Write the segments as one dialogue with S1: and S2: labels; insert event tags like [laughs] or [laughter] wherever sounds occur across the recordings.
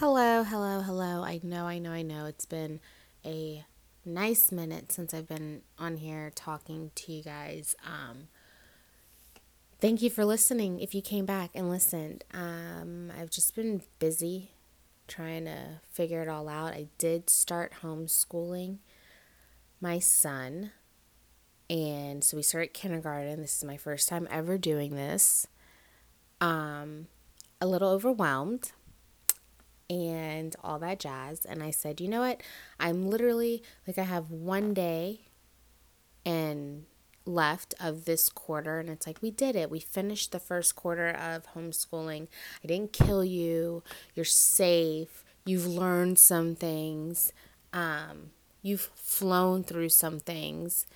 S1: Hello, hello, hello. I know, I know, I know. It's been a nice minute since I've been on here talking to you guys. Um, thank you for listening. If you came back and listened, um, I've just been busy trying to figure it all out. I did start homeschooling my son, and so we started kindergarten. This is my first time ever doing this. Um, a little overwhelmed and all that jazz. And I said, you know what? I'm literally like, I have one day and left of this quarter. And it's like, we did it. We finished the first quarter of homeschooling. I didn't kill you. You're safe. You've learned some things. Um, you've flown through some things.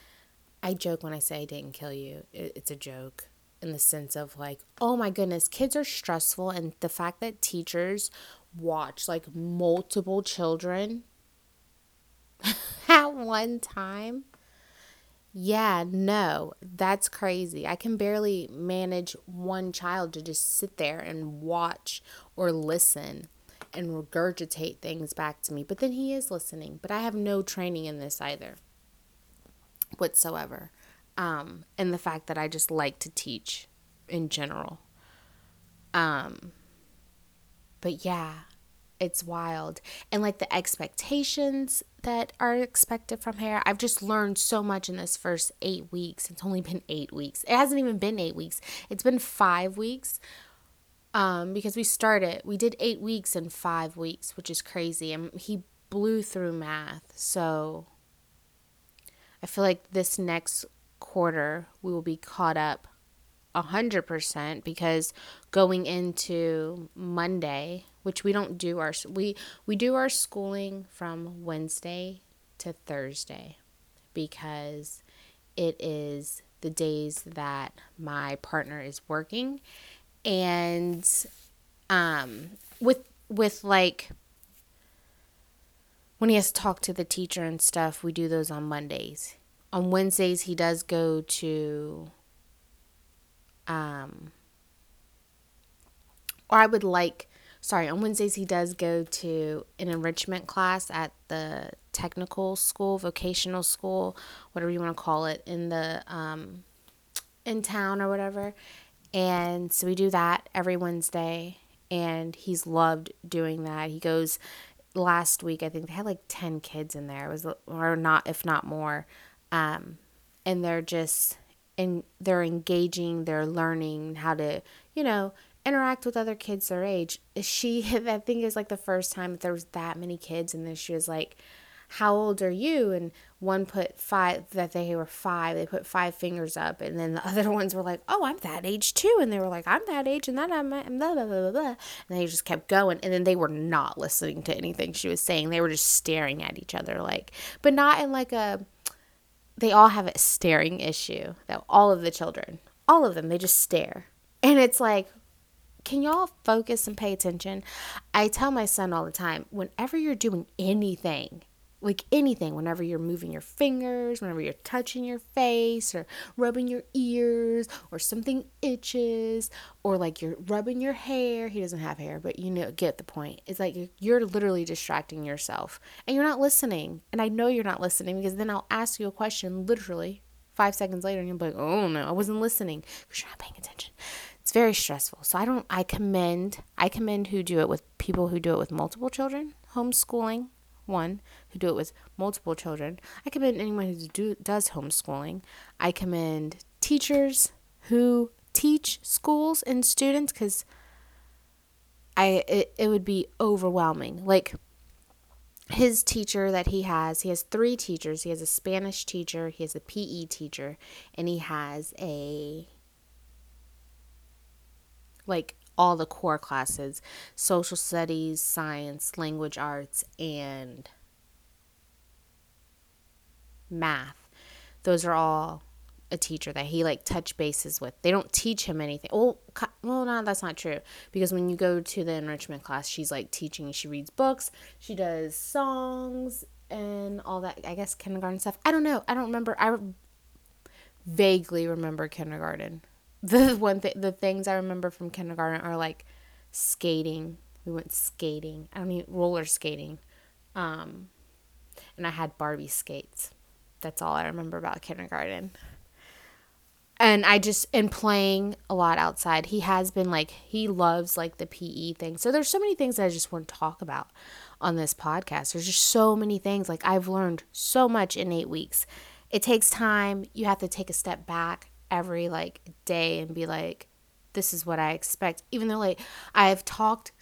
S1: I joke when I say I didn't kill you, it's a joke in the sense of like, oh my goodness, kids are stressful. And the fact that teachers watch like multiple children [laughs] at one time. Yeah, no, that's crazy. I can barely manage one child to just sit there and watch or listen and regurgitate things back to me. But then he is listening. But I have no training in this either whatsoever. Um, and the fact that I just like to teach in general. Um, but yeah, it's wild. And like the expectations that are expected from hair. I've just learned so much in this first eight weeks. It's only been eight weeks. It hasn't even been eight weeks. It's been five weeks. Um, because we started, we did eight weeks in five weeks, which is crazy. And he blew through math. So I feel like this next quarter we will be caught up 100% because going into Monday, which we don't do our we we do our schooling from Wednesday to Thursday because it is the days that my partner is working and um with with like when he has to talk to the teacher and stuff, we do those on Mondays. On Wednesdays he does go to um, or I would like, sorry, on Wednesdays he does go to an enrichment class at the technical school, vocational school, whatever you want to call it, in the um, in town or whatever. And so we do that every Wednesday, and he's loved doing that. He goes last week. I think they had like ten kids in there. It was or not, if not more. Um, and they're just and they're engaging, they're learning how to, you know, interact with other kids their age. She, [laughs] I think, is like the first time that there was that many kids, and then she was like, "How old are you?" And one put five that they were five. They put five fingers up, and then the [laughs] other ones were like, "Oh, I'm that age too," and they were like, "I'm that age," and then I'm blah blah blah blah, and they just kept going, and then they were not listening to anything she was saying. They were just staring at each other, like, but not in like a they all have a staring issue. That all of the children, all of them, they just stare. And it's like, can y'all focus and pay attention? I tell my son all the time, whenever you're doing anything, like anything, whenever you're moving your fingers, whenever you're touching your face or rubbing your ears or something itches or like you're rubbing your hair. He doesn't have hair, but you know, get the point. It's like you're literally distracting yourself and you're not listening. And I know you're not listening because then I'll ask you a question literally five seconds later and you'll be like, oh no, I wasn't listening because you're not paying attention. It's very stressful. So I don't, I commend, I commend who do it with people who do it with multiple children, homeschooling one who do it with multiple children. I commend anyone who do, does homeschooling. I commend teachers who teach schools and students because I it, it would be overwhelming. Like his teacher that he has, he has three teachers. He has a Spanish teacher, he has a PE teacher, and he has a like all the core classes social studies, science, language arts, and math. Those are all a teacher that he like touch bases with. They don't teach him anything. Well, well, no, that's not true because when you go to the enrichment class, she's like teaching. She reads books. She does songs and all that. I guess kindergarten stuff. I don't know. I don't remember. I vaguely remember kindergarten [laughs] the one thing the things I remember from kindergarten are like skating We went skating. I mean roller skating. Um, and I had Barbie skates. That's all I remember about kindergarten. And I just and playing a lot outside. He has been like he loves like the PE thing. So there's so many things that I just want to talk about on this podcast. There's just so many things. Like I've learned so much in 8 weeks. It takes time. You have to take a step back every like day and be like this is what I expect. Even though like I've talked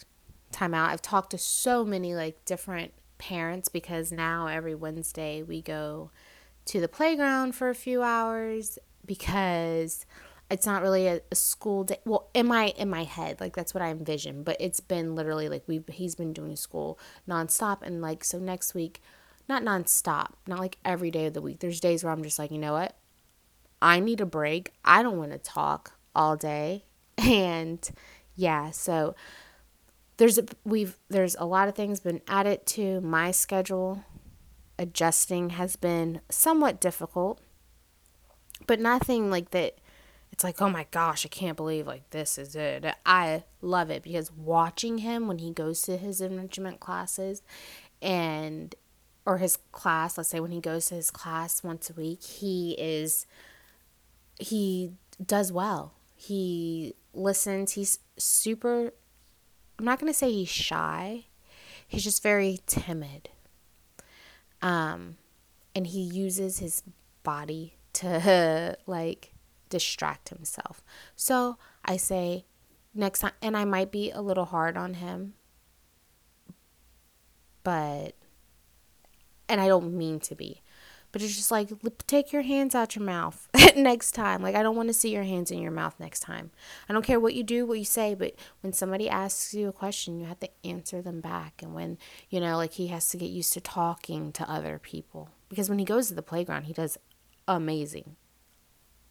S1: time out, I've talked to so many like different parents because now every Wednesday we go to the playground for a few hours because it's not really a, a, school day. Well in my in my head like that's what i envision but it's been literally like we he's been doing school nonstop and like so next week not nonstop not like every day of the week. There's days where i'm just like you know what? I need a break. I don't want to talk all day. [laughs] And yeah so there's a, we've there's a lot of things been added to my schedule. Adjusting has been somewhat difficult, but nothing like that. It's like, oh my gosh, I can't believe like this is it. I love it because watching him when he goes to his enrichment classes and or his class, let's say when he goes to his class once a week, he is he does well. He listens. He's super I'm not going to say he's shy. He's just very timid. Um, and he uses his body to [laughs] like distract himself. So I say next time, and I might be a little hard on him, but, and I don't mean to be, but it's just like, take your hands out your mouth [laughs] next time. Like, I don't want to see your hands in your mouth next time. I don't care what you do, what you say, but when somebody asks you a question, you have to answer them back. And when, you know, like he has to get used to talking to other people. Because when he goes to the playground, he does amazing.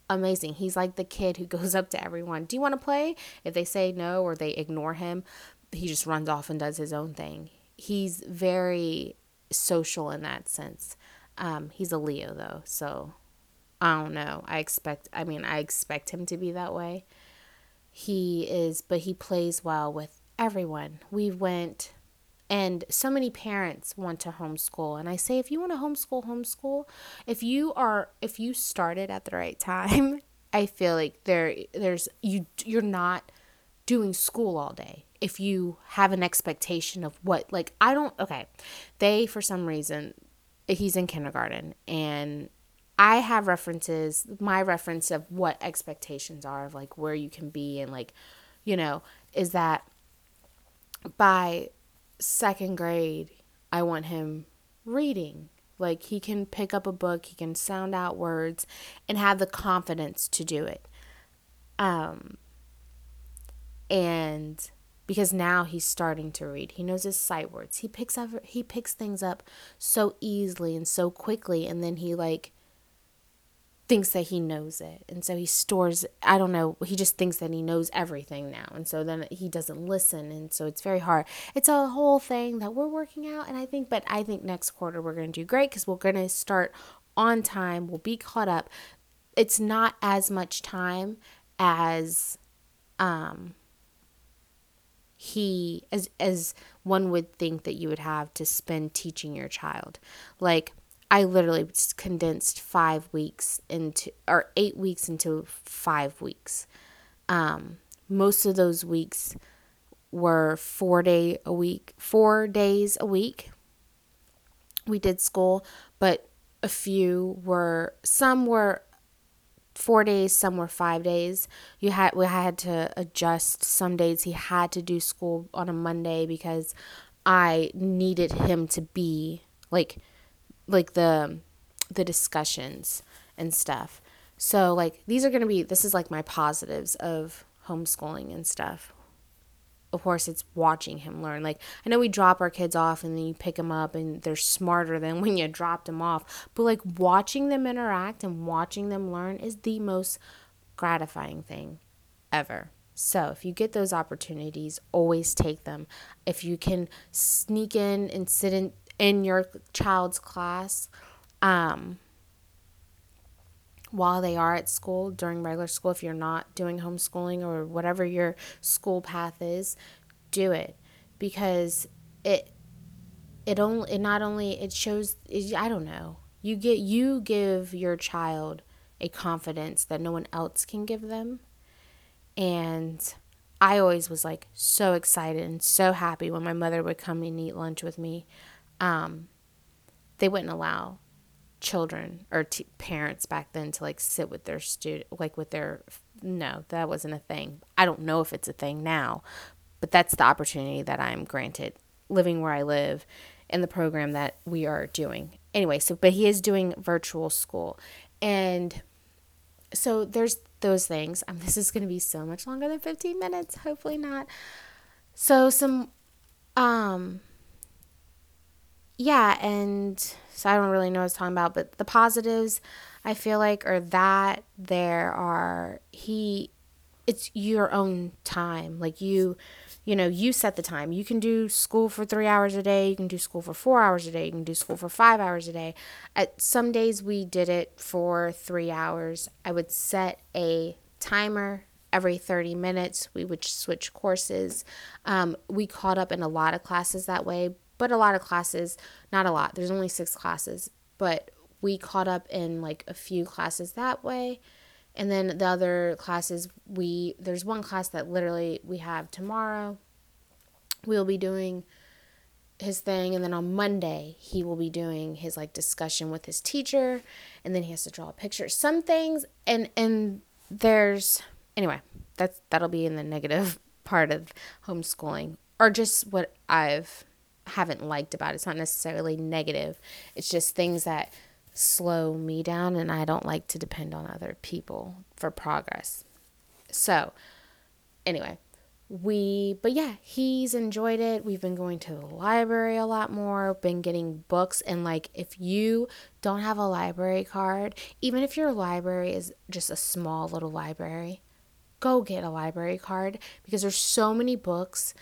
S1: Amazing. He's like the kid who [laughs] goes up to everyone. Do you want to play? If they say no or they ignore him, he just runs off and does his own thing. He's very social in that sense. Um, he's a Leo though, so I don't know. I expect I mean, I expect him to be that way. He is but he plays well with everyone. We went and so many parents want to homeschool and I say if you want to homeschool, homeschool. If you are if you started at the right time, [laughs] I feel like there there's you you're not doing school all day if you have an expectation of what like I don't okay. They for some reason he's in kindergarten and I have references, my reference of what expectations are of like where you can be and like, you know, is that by second grade, I want him reading. Like he can pick up a book, he can sound out words and have the confidence to do it. Um and because now he's starting to read. He knows his sight words. He picks up he picks things up so easily and so quickly and then he like thinks that he knows it. And so he stores I don't know, he just thinks that he knows everything now. And so then he doesn't listen and so it's very hard. It's a whole thing that we're working out and I think but I think next quarter we're going to do great cuz we're going to start on time. We'll be caught up. It's not as much time as um he as as one would think that you would have to spend teaching your child. Like i literally condensed five weeks into or eight weeks into five weeks. Um most of those weeks were four day a week four days a week we did school but a few were some were four days, some were five days. You had we had to adjust. Some days he had to do school on a Monday because I needed him to be like like the the discussions and stuff. So like these are going to be this is like my positives of homeschooling and stuff of course it's watching him learn. Like i know we drop our kids off and then you pick them up and they're smarter than [laughs] when you dropped them off. But like watching them interact and watching them learn is the most gratifying thing ever. So if you get those opportunities always take them. If you can sneak in and sit in in your child's class um while they are at school during regular school if you're not doing homeschooling or whatever your school path is do it because it it only it not only it shows it, I don't know. You get you give your child a confidence that no one else can give them. And I always was like so excited and so happy when my mother would come and eat lunch with me. Um, they wouldn't allow children or t- parents back then to like sit with their student, like with their, no, that wasn't a thing. I don't know if it's a thing now, but that's the opportunity that I'm granted living where I live in the program that we are doing. Anyway, so, but he is doing virtual school. And so there's those things. Um, this is going to be so much longer than 15 minutes. Hopefully not. So some, um, yeah, and so I don't really know what I was talking about, but the positives I feel like are that there are he, it's your own time. Like you, you know, you set the time. You can do school for three hours a day. You can do school for four hours a day. You can do school for five hours a day. At some days we did it for three hours. I would set a timer every 30 minutes. We would switch courses. Um, we caught up in a lot of classes that way, but a lot of classes, not a lot. There's only six classes, but we caught up in like a few classes that way and then the other classes we there's one class that literally we have tomorrow we'll be doing his thing and then on monday he will be doing his like discussion with his teacher and then he has to draw a picture some things and and there's anyway that's that'll be in the negative [laughs] part of homeschooling or just what i've haven't liked about it it's not necessarily negative it's just things that slow me down, and I don't like to depend on other people for progress. So, anyway, we, but yeah, he's enjoyed it. We've been going to the library a lot more, been getting books. And like, if you don't have a library card, even if your library is just a small little library, go get a library card because there's so many books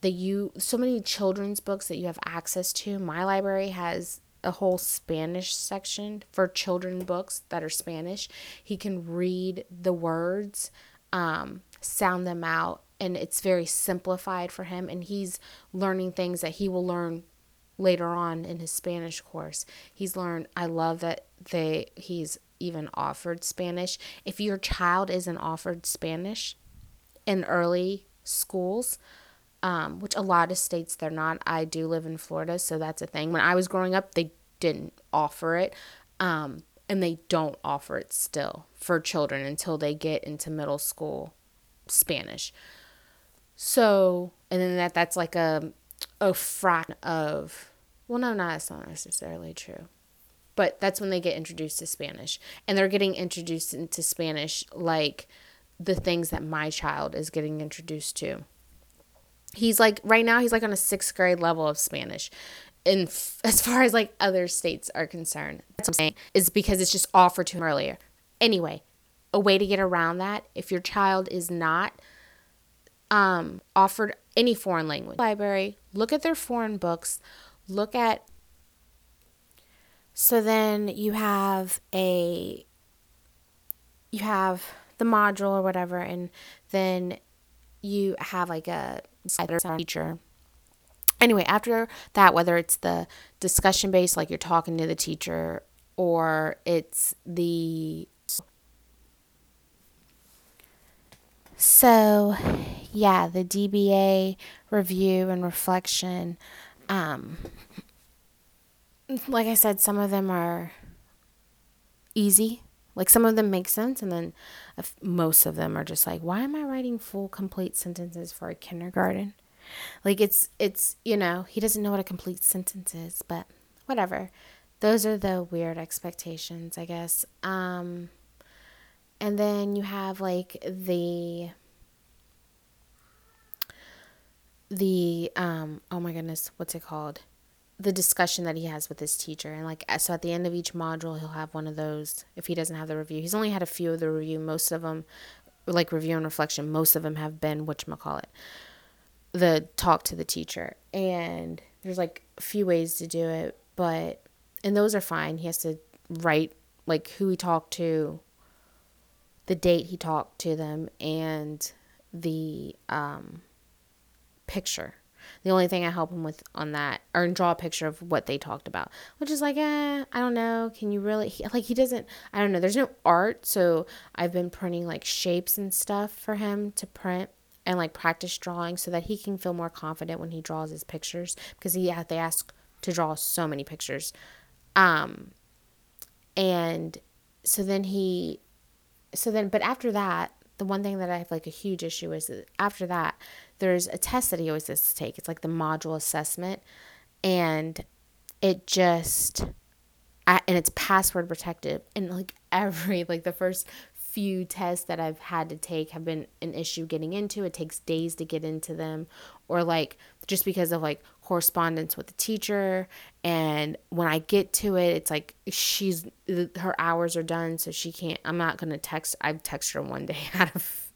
S1: that you, so many children's books that you have access to. My library has a whole Spanish section for children books that are Spanish. He can read the words, um, sound them out, and it's very simplified for him. And he's learning things that he will learn later on in his Spanish course. He's learned. I love that they he's even offered Spanish. If your child isn't offered Spanish in early schools, um, which a lot of states they're not. I do live in Florida, so that's a thing. When I was growing up, they didn't offer it, um, and they don't offer it still for children until they get into middle school Spanish. So, and then that that's like a a fraction of well, no, not that's not necessarily true. But that's when they get introduced to Spanish. And they're getting introduced into Spanish like the things that my child is getting introduced to he's like right now he's like on a sixth grade level of spanish. And f- [laughs] as far as like other states are concerned that's what i'm saying is because it's just offered to him earlier. Anyway a way to get around that if your child is not um, offered any foreign language library look at their foreign books look at so then you have a you have the module or whatever and then you have like a teacher. Anyway, after that, whether it's the discussion based, like you're talking to the teacher, or it's the. So, yeah, the DBA review and reflection. Um, like I said, some of them are easy. Like some of them make sense, and then most of them are just like, why am I writing full complete sentences for a kindergarten? Like it's it's you know he doesn't know what a complete sentence is, but whatever. Those are the weird expectations, I guess. Um, and then you have like the the um oh my goodness what's it called the discussion that he has with his teacher. And like so at the end of each module he'll have one of those if he doesn't have the review. He's only had a few of the review. Most of them like review and reflection most of them have been which call it the talk to the teacher. And there's like a few ways to do it but and those are fine. He has to write like who he talked to the date he talked to them and the um, picture The only thing I help him with on that, or draw a picture of what they talked about, which is like, eh, I don't know. Can you really, he, like, he doesn't, I don't know. There's no art. So I've been printing like shapes and stuff for him to print and like practice drawing so that he can feel more confident when he draws his pictures because he, they ask to draw so many pictures. Um, and so then he, so then, but after that, the one thing that I have like a huge issue is that after that, there's a test that he always has to take. It's like the module assessment. And it just, and it's password protected. And like every, like the first few tests that I've had to take have been an issue getting into. It takes days to get into them, or like just because of like correspondence with the teacher. And when I get to it, it's like she's her hours are done, so she can't. I'm not gonna text. I've texted her one day [laughs] out of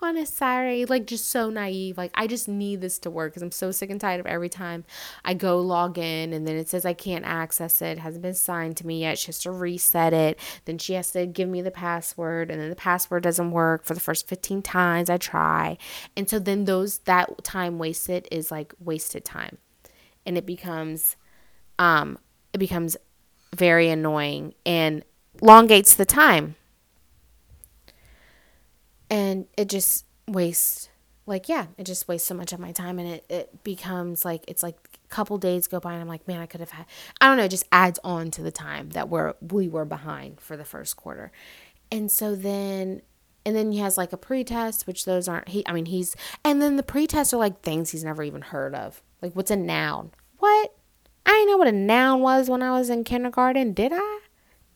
S1: on a Saturday, like just so naive. Like I just need this to work because I'm so sick and tired of every time I go log in and then it says I can't access it. it. Hasn't been signed to me yet. She has to reset it. Then she has to give me the password and then the password doesn't work for the first 15 times I try. And so then those that time wasted is like wasted time. And it becomes um it becomes very annoying and elongates the time and it just wastes like yeah it just wastes so much of my time and it, it becomes like it's like a couple days go by and i'm like man i could have had i don't know it just adds on to the time that we're we were behind for the first quarter. And so then and then he has like a pre-test which those aren't he i mean he's and then the pre-tests are like things he's never even heard of. Like what's a noun? What? I didn't know what a noun was when i was in kindergarten did i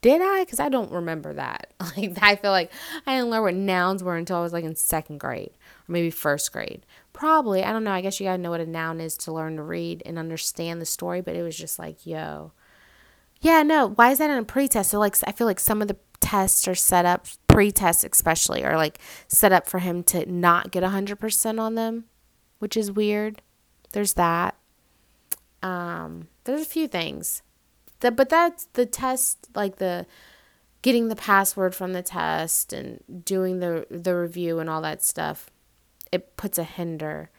S1: did I? Because I don't remember that. [laughs] Like, I feel like I didn't learn what nouns were until I was like in second grade or maybe first grade. Probably. I don't know. I guess you got to know what a noun is to learn to read and understand the story. But it was just like, yo. Yeah, no. Why is that in a pretest? So, like, I feel like some of the tests are set up, pre-tests especially, are like set up for him to not get 100% on them, which is weird. There's that. Um, there's a few things the, but that's the test, like the getting the password from the test and doing the the review and all that stuff. It puts a hinder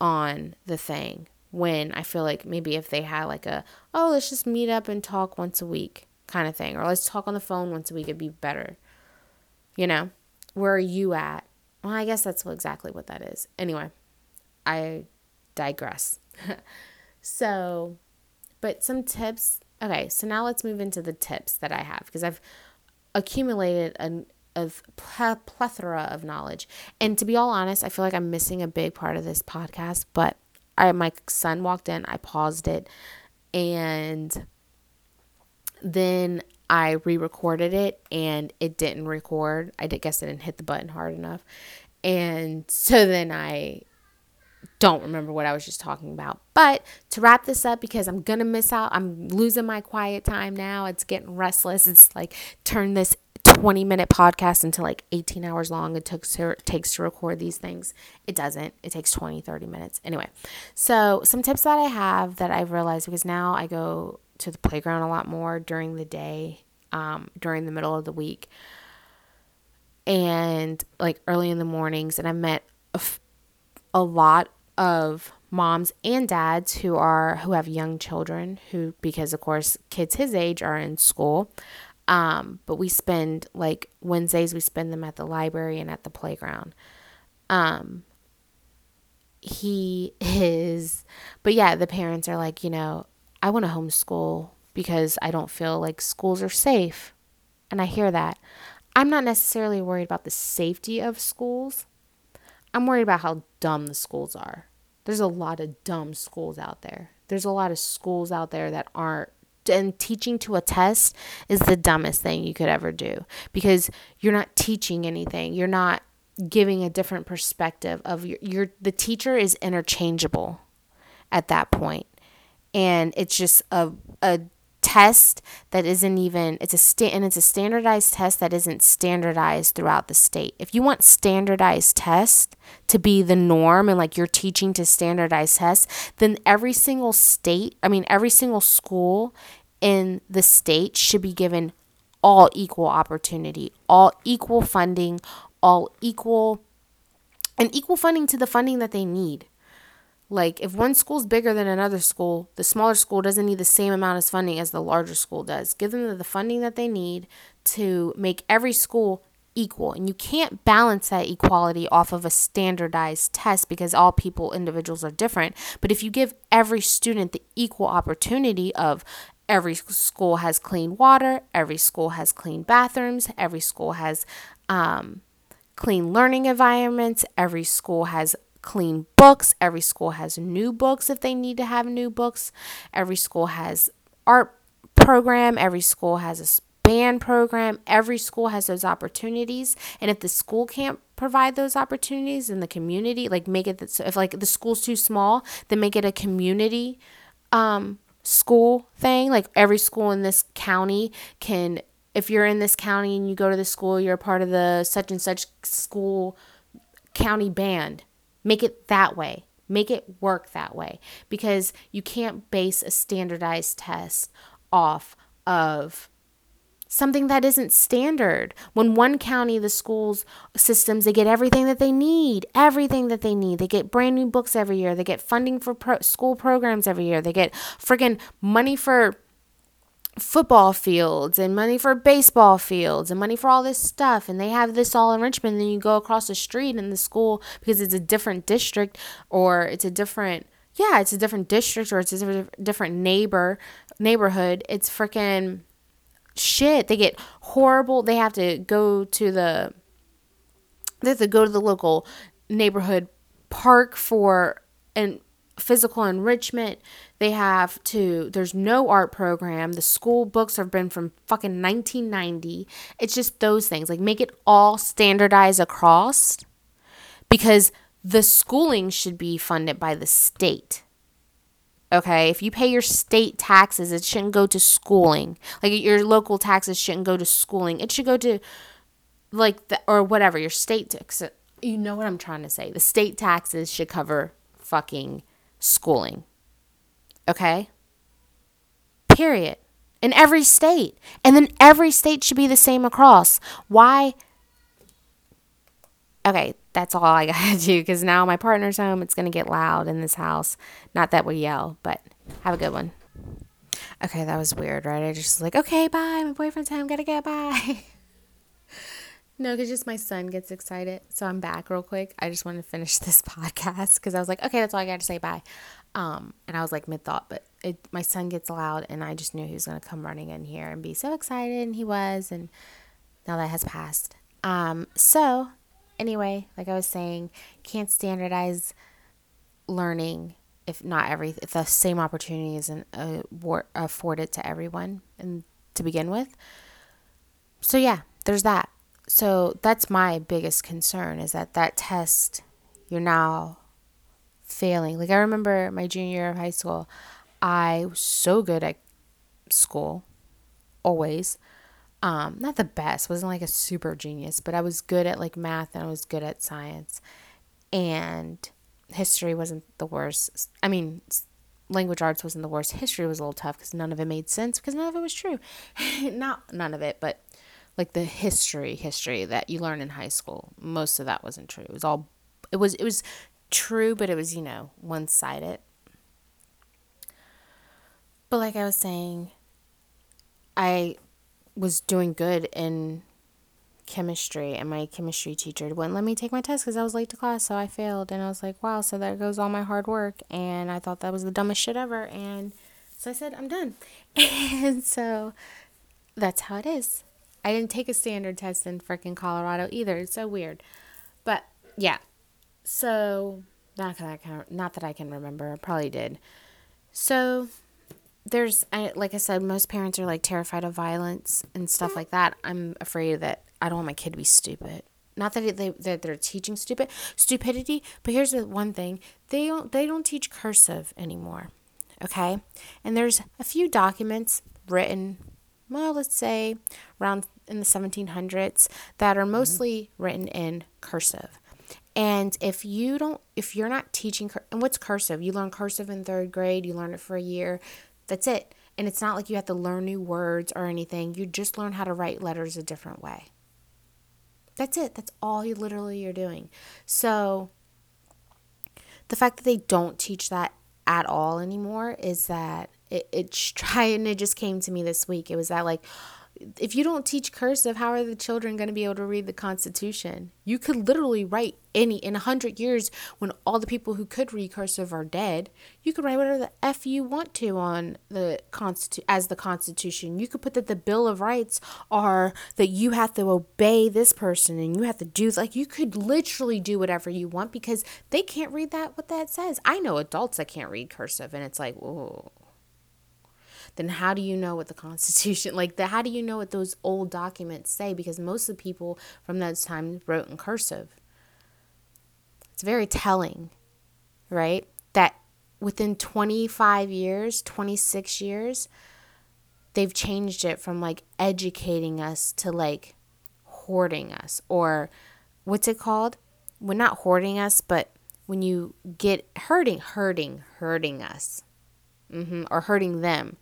S1: on the thing when I feel like maybe if they had like a oh let's just meet up and talk once a week kind of thing or let's talk on the phone once a week it'd be better. You know, where are you at? Well, I guess that's exactly what that is. Anyway, I digress. [laughs] so, but some tips Okay, so now let's move into the tips that I have because I've accumulated a, a plethora of knowledge. And to be all honest, I feel like I'm missing a big part of this podcast, but I my son walked in, I paused it, and then I re-recorded it and it didn't record. I did guess I didn't hit the button hard enough. And so then I don't remember what I was just talking about. But to wrap this up, because I'm going to miss out, I'm losing my quiet time now. It's getting restless. It's like turn this 20 minute podcast into like 18 hours long. It to, takes to record these things. It doesn't. It takes 20, 30 minutes. Anyway, so some tips that I have that I've realized because now I go to the playground a lot more during the day, um, during the middle of the week, and like early in the mornings. And I met a, f- a lot of moms and dads who are who have young children who because of course kids his age are in school. Um, but we spend like wednesdays we spend them at the library and at the playground. Um, he [laughs] is but yeah the parents are like you know i want to homeschool because i don't feel like schools are safe. And i hear that. I'm not necessarily worried about the safety of schools i'm worried about how dumb the schools are there's a lot of dumb schools out there. There's a lot of schools out there that aren't and teaching to a test is the dumbest thing you could ever do because you're not teaching anything. You're not giving a different perspective of your, your the teacher is interchangeable at that point. And it's just a a test that isn't even it's a sta- and it's a standardized test that isn't standardized throughout the state. If you want standardized tests to be the norm and like you're teaching to standardized tests, then every single state, I mean every single school in the state should be given all equal opportunity, all equal funding, all equal and equal funding to the funding that they need. Like, if one school's bigger than another school, the smaller school doesn't need the same amount of funding as the larger school does. Give them the funding that they need to make every school equal. And you can't balance that equality off of a standardized test because all people, individuals are different. But if you give every student the equal opportunity of every school has clean water, every school has clean bathrooms, every school has um, clean learning environments, every school has clean books. Every school has new books if they need to have new books. Every school has art program. Every school has a band program. Every school has those opportunities. And if the school can't provide those opportunities in the community, like make it that if like the school's too small, then make it a community um, school thing. Like every school in this county can if you're in this county and you go to the school, you're part of the such and such school county band. Make it that way. Make it work that way because you can't base a standardized test off of something that isn't standard. When one county, the schools systems, they get everything that they need, everything that they need. They get brand new books every year. They get funding for pro- school programs every year. They get friggin' money for football fields and money for baseball fields and money for all this stuff and they have this all in Richmond and then you go across the street in the school because it's a different district or it's a different yeah it's a different district or it's a different neighbor neighborhood it's freaking shit they get horrible they have to go to the they have to go to the local neighborhood park for and physical enrichment. They have to, there's no art program. The school books have been from fucking 1990. It's just those things. Like, make it all standardized across because the schooling should be funded by the state. Okay, if you pay your state taxes, it shouldn't go to schooling. Like your local taxes shouldn't go to schooling. It should go to like the or whatever your state. You know what I'm trying to say. The state taxes should cover fucking schooling. Okay? Period. In every state. And then every state should be the same across. Why? Okay, that's all I [laughs] gotta do because now my partner's home. It's gonna get loud in this house. Not that we yell, but have a good one. Okay, that was weird, right? I just was like, okay, bye. My boyfriend's home. Gotta get bye. [laughs] No, because just my son gets excited. So I'm back real quick. I just wanted to finish [laughs] this podcast because I was like, okay, that's all I got to say. Bye. Um, and I was like mid thought, but it, my son gets loud, and I just knew he was going to come running in here and be so excited, and he was. And now that has passed. Um, so anyway, like I was saying, can't standardize learning if not every if the same opportunity isn't afforded to everyone and to begin with. So yeah, there's that so that's my biggest concern is that that test you're now failing. Like I remember my junior year of high school, I was so good at school, always. Um, not the best, wasn't like a super genius, but I was good at like math and I was good at science. And history wasn't the worst. I mean, language arts wasn't the worst. History was a little tough because none of it made sense because none of it was true. [laughs] not none of it, but like the history history that you learn in high school most of that wasn't true it was all it was it was true but it was you know one-sided but like i was saying i was doing good in chemistry and my chemistry teacher wouldn't let me take my test because i was late to class so i failed and i was like wow so there goes all my hard work and i thought that was the dumbest shit ever and so i said i'm done [laughs] and so that's how it is I didn't take a standard test in freaking Colorado either. It's so weird. But yeah. So not that I can not that I can remember. I probably did. So there's I, like I said, most parents are like terrified of violence and stuff like that. I'm afraid that I don't want my kid to be stupid. Not that they that they're teaching stupid stupidity, but here's the one thing: they don't they don't teach cursive anymore. Okay, and there's a few documents written well, let's say around in the 1700s that are mostly mm-hmm. written in cursive. And if you don't, if you're not teaching, and what's cursive? You learn cursive in third grade, you learn it for a year, that's it. And it's not like you have to learn new words or anything. You just learn how to write letters a different way. That's it. That's all you literally you're doing. So the fact that they don't teach that at all anymore is that it, it try and it just came to me this week. It was that like if you don't teach cursive, how are the children going to be able to read the Constitution? You could literally write any, in a hundred years, when all the people who could read cursive are dead, you could write whatever the F you want to on the Constitu- as the Constitution. You could put that the Bill of Rights are that you have to obey this person and you have to do, like, you could literally do whatever you want because they can't read that, what that says. I know adults that can't read cursive, and it's like, whoa then how do you know what the Constitution, [laughs] like the, how do you know what those old documents say? Because most of the people from those times wrote in cursive. It's very telling, right? That within 25 years, 26 years, they've changed it from like educating us to like hoarding us or what's it called? Well, not hoarding us, but when you get hurting, hurting, hurting us mm-hmm, or hurting them.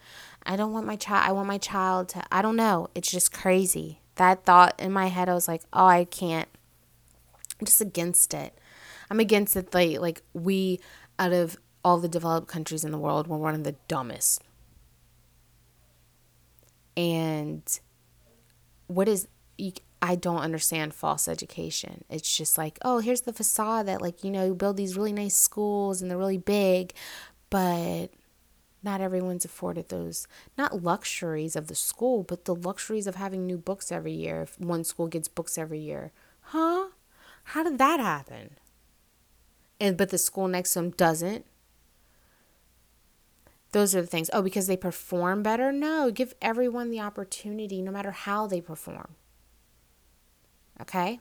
S1: I don't want my child, I want my child to, I don't know. It's just crazy. That thought in my head, I was like, oh, I can't. I'm just against it. I'm against it. Like, like we, out of all the developed countries in the world, we're one of the dumbest. And what is, you, I don't understand false education. It's just like, oh, here's the facade that, like, you know, you build these really nice schools and they're really big, but not everyone's afforded those not luxuries of the school but the luxuries of having new books every year if one school gets books every year. Huh? How did that happen? And but the school next to them doesn't? Those are the things. Oh because they perform better? No give everyone the opportunity no matter how they perform. Okay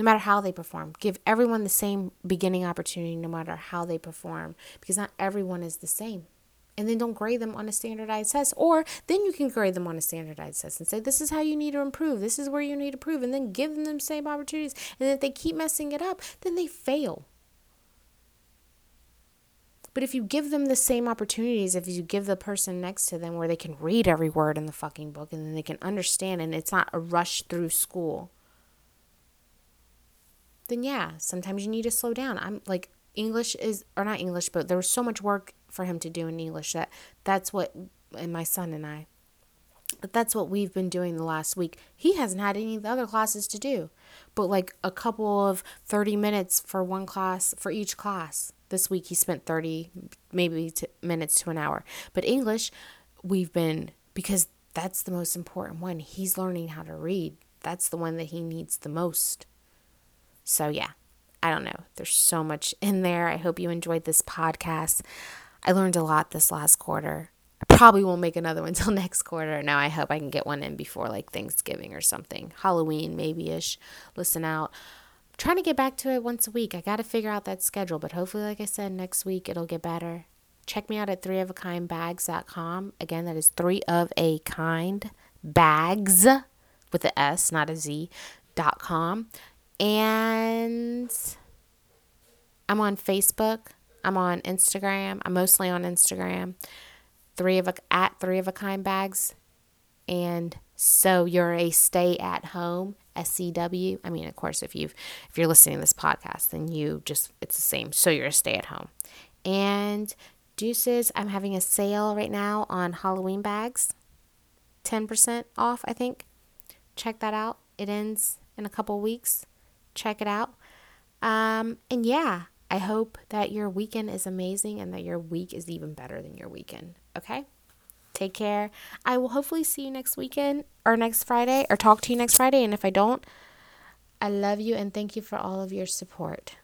S1: no matter how they perform. Give everyone the same beginning opportunity, no matter how they perform, because not everyone is the same. And then don't grade them on a standardized test, or then you can grade them on a standardized test and say, This is how you need to improve, this is where you need to improve, and then give them the same opportunities. And if they keep messing it up, then they fail. But if you give them the same opportunities, if you give the person next to them where they can read every word in the fucking book and then they can understand, and it's not a rush through school then yeah, sometimes you need to slow down. I'm like English is or not English, but there was so much work for him to do in English that that's what and my son and I but that's what we've been doing the last week. He hasn't had any of the other classes to do, but like a couple of 30 minutes for one class, for each class. This week he spent 30 maybe to minutes to an hour. But English, we've been, because that's the most important one. He's learning how to read. That's the one that he needs the most. So, yeah, I don't know. There's so much in there. I hope you enjoyed this podcast. I learned a lot this last quarter. I probably won't make another [laughs] one until next quarter. Now I hope I can get one in before like Thanksgiving or something. Halloween, maybe ish. Listen out. I'm trying to get back to it once a week. I got to figure out that schedule, but hopefully, like I said, next week it'll get better. Check me out at threeofakindbags.com. Again, that is three of a kind bags with a S, not a Z, dot com. And I'm on Facebook. I'm on Instagram. I'm mostly on Instagram. Three of a, at three of a kind bags. And so you're a stay at home SEW. I mean, of course, if you've if you're listening to this podcast, then you just it's the same. So you're a stay at home. And Deuces, I'm having a sale right now on Halloween bags. 10% off, I think. Check that out. It ends in a couple weeks check it out. Um, and yeah, I hope that your weekend is amazing and that your week is even better than your weekend. Okay? Take care. I will hopefully see you next weekend or next Friday or talk to you next Friday. And if I don't, I love you and thank you for all of your support.